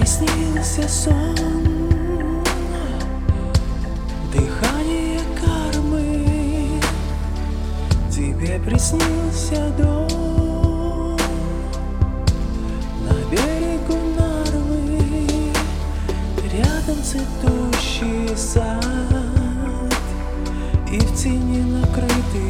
приснился сон. Дыхание кармы. Тебе приснился дом. На берегу Нарвы Рядом цветущий сад. И в тени накрытый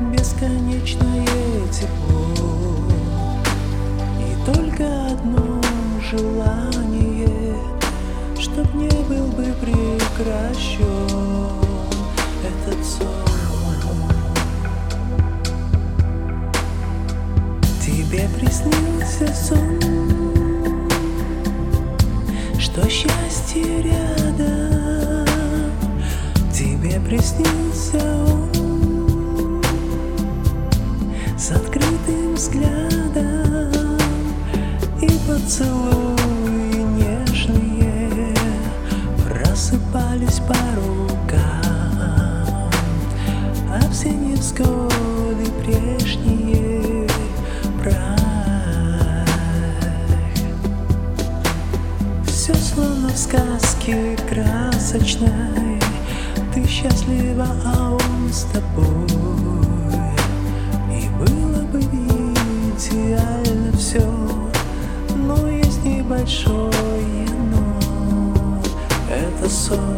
Бесконечное тепло. И только одно желание Чтоб не был бы прекращен этот сон. Тебе приснился сон что счастье приснился он С открытым взглядом И поцелуи нежные Рассыпались по рукам А все невзгоды прежние прав Все словно в сказке красочной Ты счастлива, а он с тобой. И было бы идеально все Но есть небольшое но Это сон